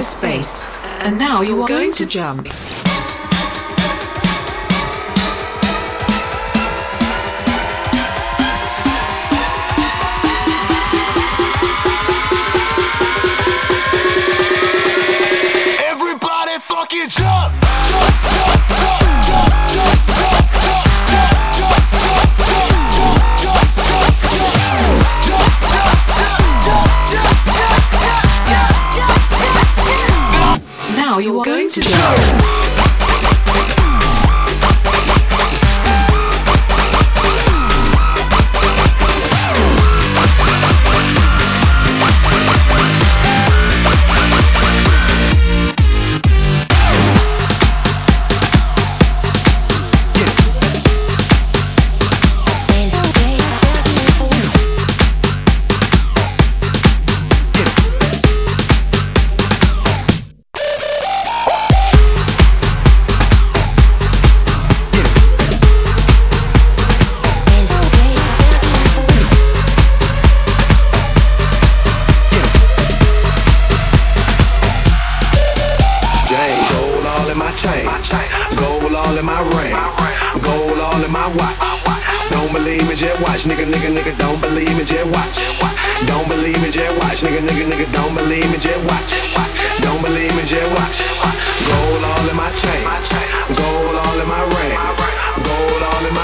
MySpace, and now you are going to jump.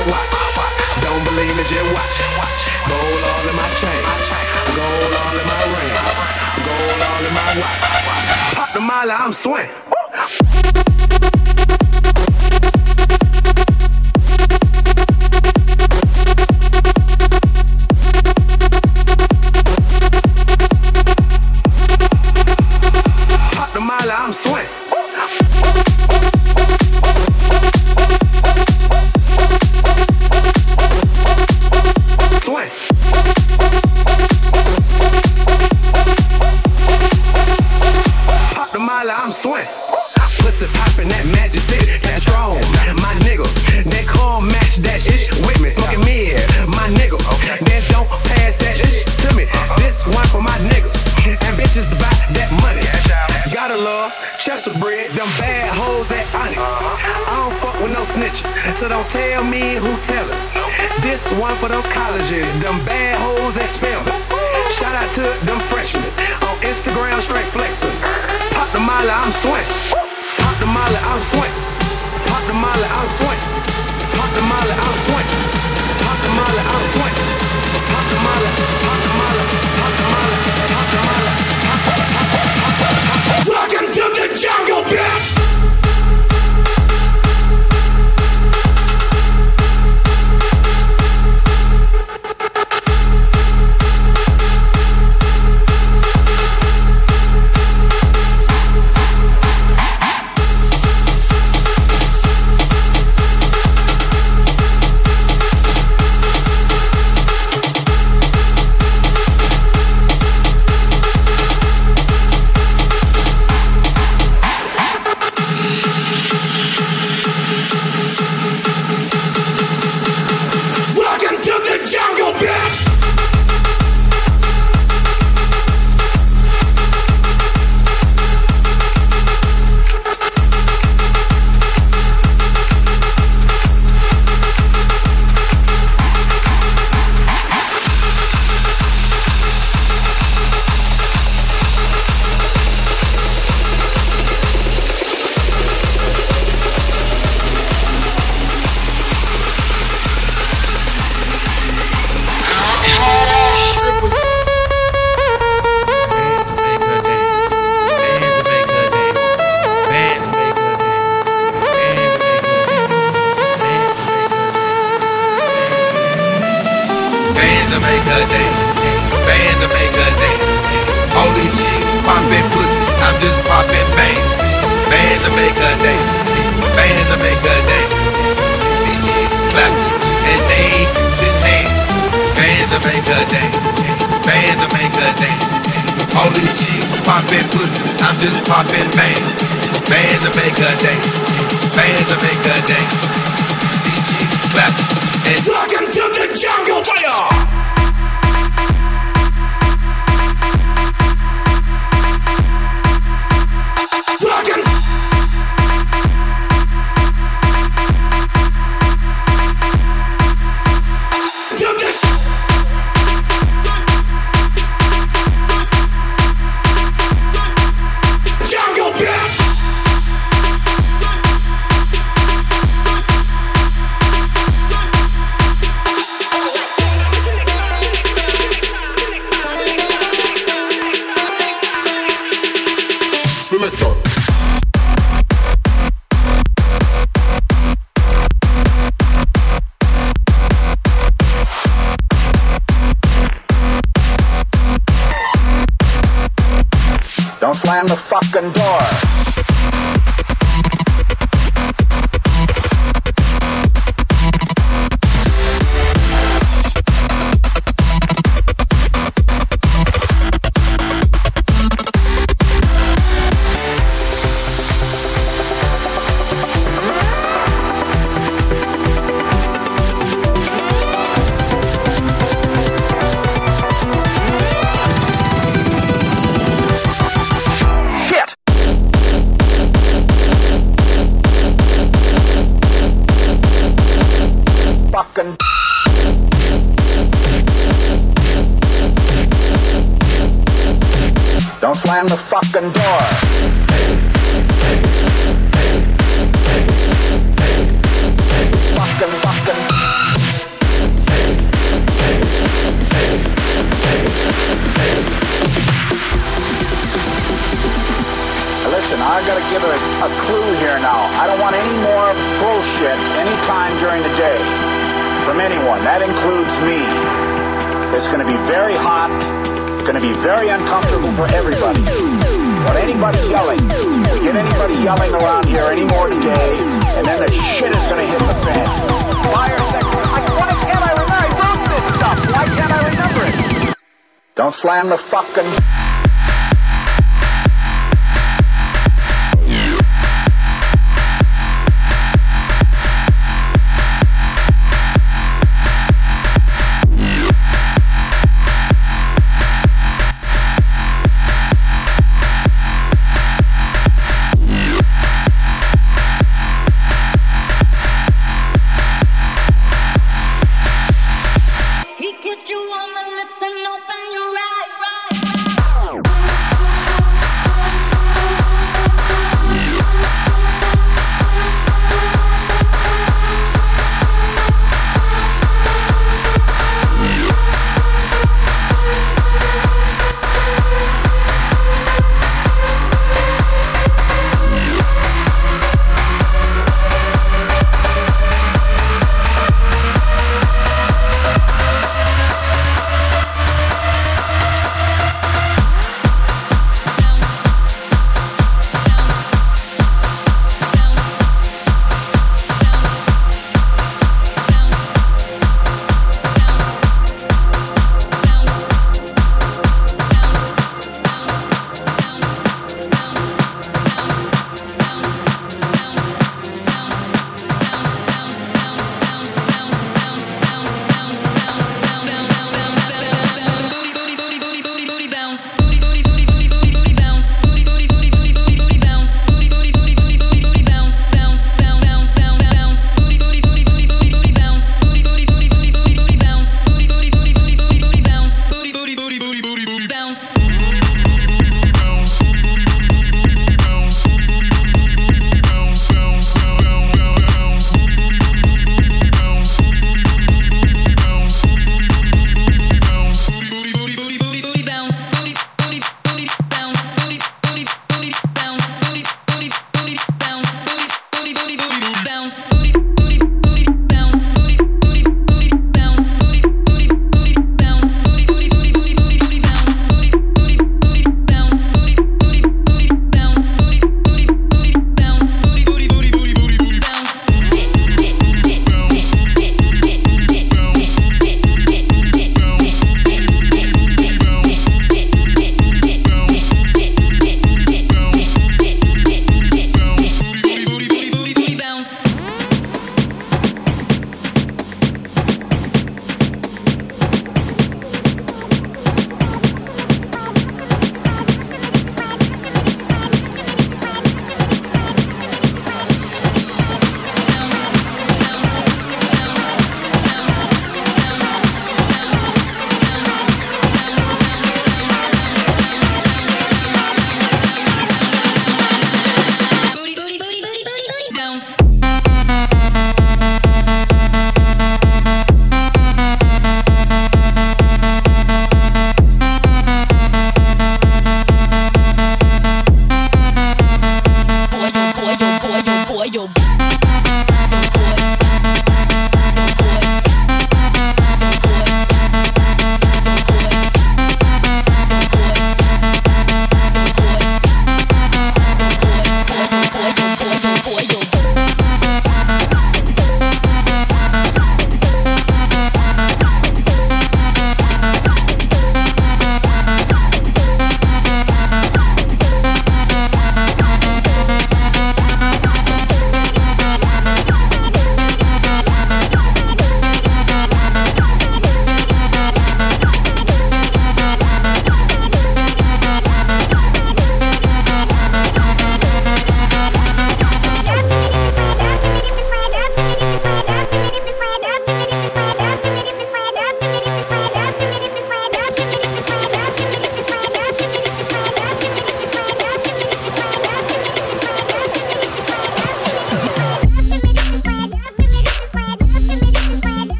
Don't believe me, just watch. Gold all in my chain, gold all in my ring, gold all in my watch. Pop the mile, I'm swing. of bread, them bad hoes at Onyx. I don't fuck with no snitches, so don't tell me who tellin'. This one for them colleges, them bad hoes at Spelman. Shout out to them freshmen on Instagram, straight flexin'. Pop the molly, I'm swing. Pop the molly, I'm swing. Pop the molly, I'm swing. Pop the molly, I'm swing. Pop the molly, I'm swing. Pop the molly, pop the molly, pop the molly, pop the molly. Welcome to the jungle, bitch! Fans to make a day. Fans to make a day. All these chicks popping pussy, I'm just popping bang. Fans to make a day. Fans to make a day. These chicks clap and they ain't using Fans Bands to make a day. Fans to make a day. All these chicks popping pussy, I'm just popping bang. Fans to make a day. Fans to make a day. These chicks clap and rock into the jungle fire. It's gonna be very hot, gonna be very uncomfortable for everybody. But anybody yelling, we get anybody yelling around here anymore today, and then the shit is gonna hit the fan. Fire section. I, why can't I remember? I wrote this stuff. Why can't I remember it? Don't slam the fucking.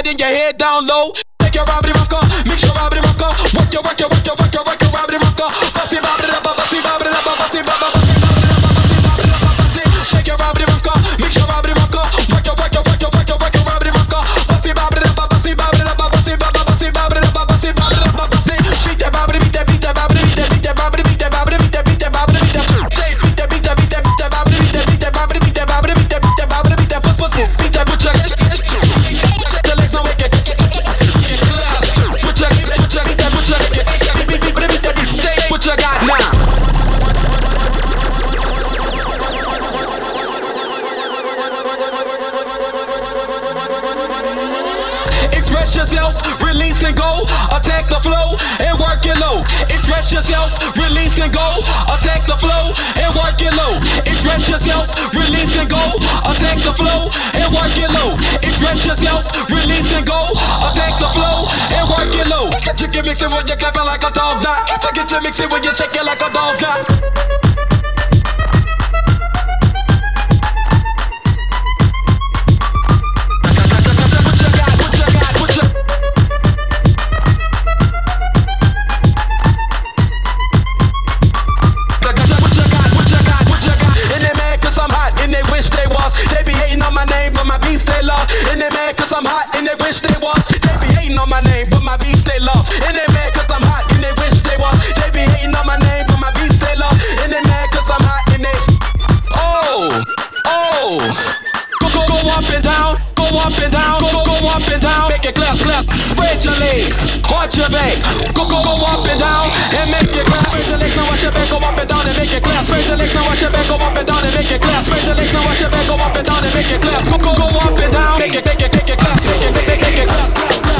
slide in your head down low. Take your robbery rocker, mix your robbery rocker, work your, work your, work your, work your, work your. Express yourself, release and go. Attack the flow and work it low. Express yourself, release and go. Attack the flow and work it low. Express yourself, release and go. Attack the flow and work it low. Express yourself, release and go. Attack the flow and work it low. Get your in when you're clapping like a dog. Now get your in when you're shaking like a dog. Now. my name, but my beats they love. And they mad cause I'm hot and they wish they was. They be hating on my name, but my beats they love. And they mad cause I'm hot and they. Oh, oh. Go, go, go up and down, go up and down, go, go, go up and down. Make it clap, clap. Spread your legs, watch your back. Go, go, go up and down and make it clap. Spread your legs and watch your back, go up and down and make it clap. Spread your legs and watch your back, go up and down and make it clap. Spread your legs and watch your back, go up and down and make it clap. Go, go, go up and down, make it, make it, make it clap, make it, make it, make it clap.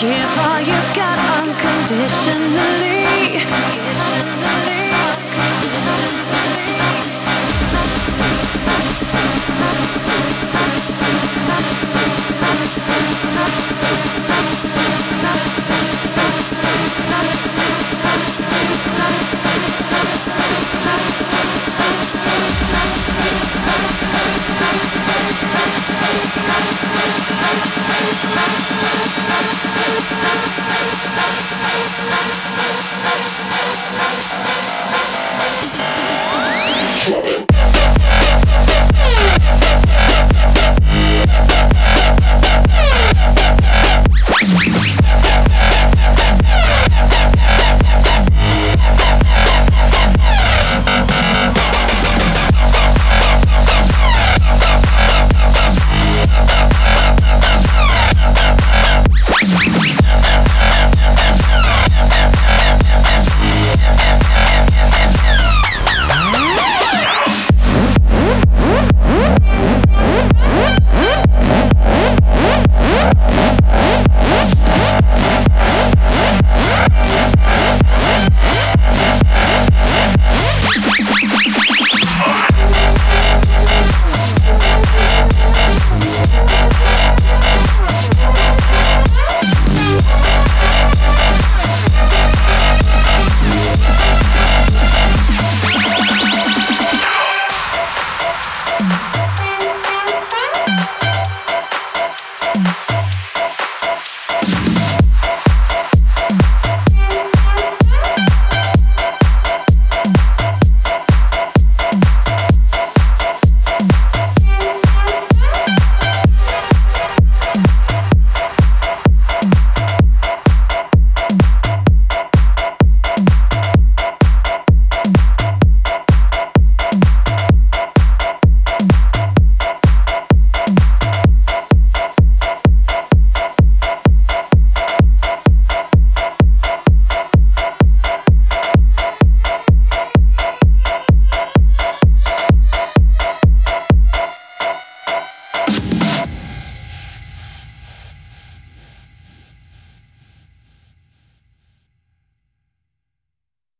Give all you've got unconditionally. Unconditionally. unconditionally.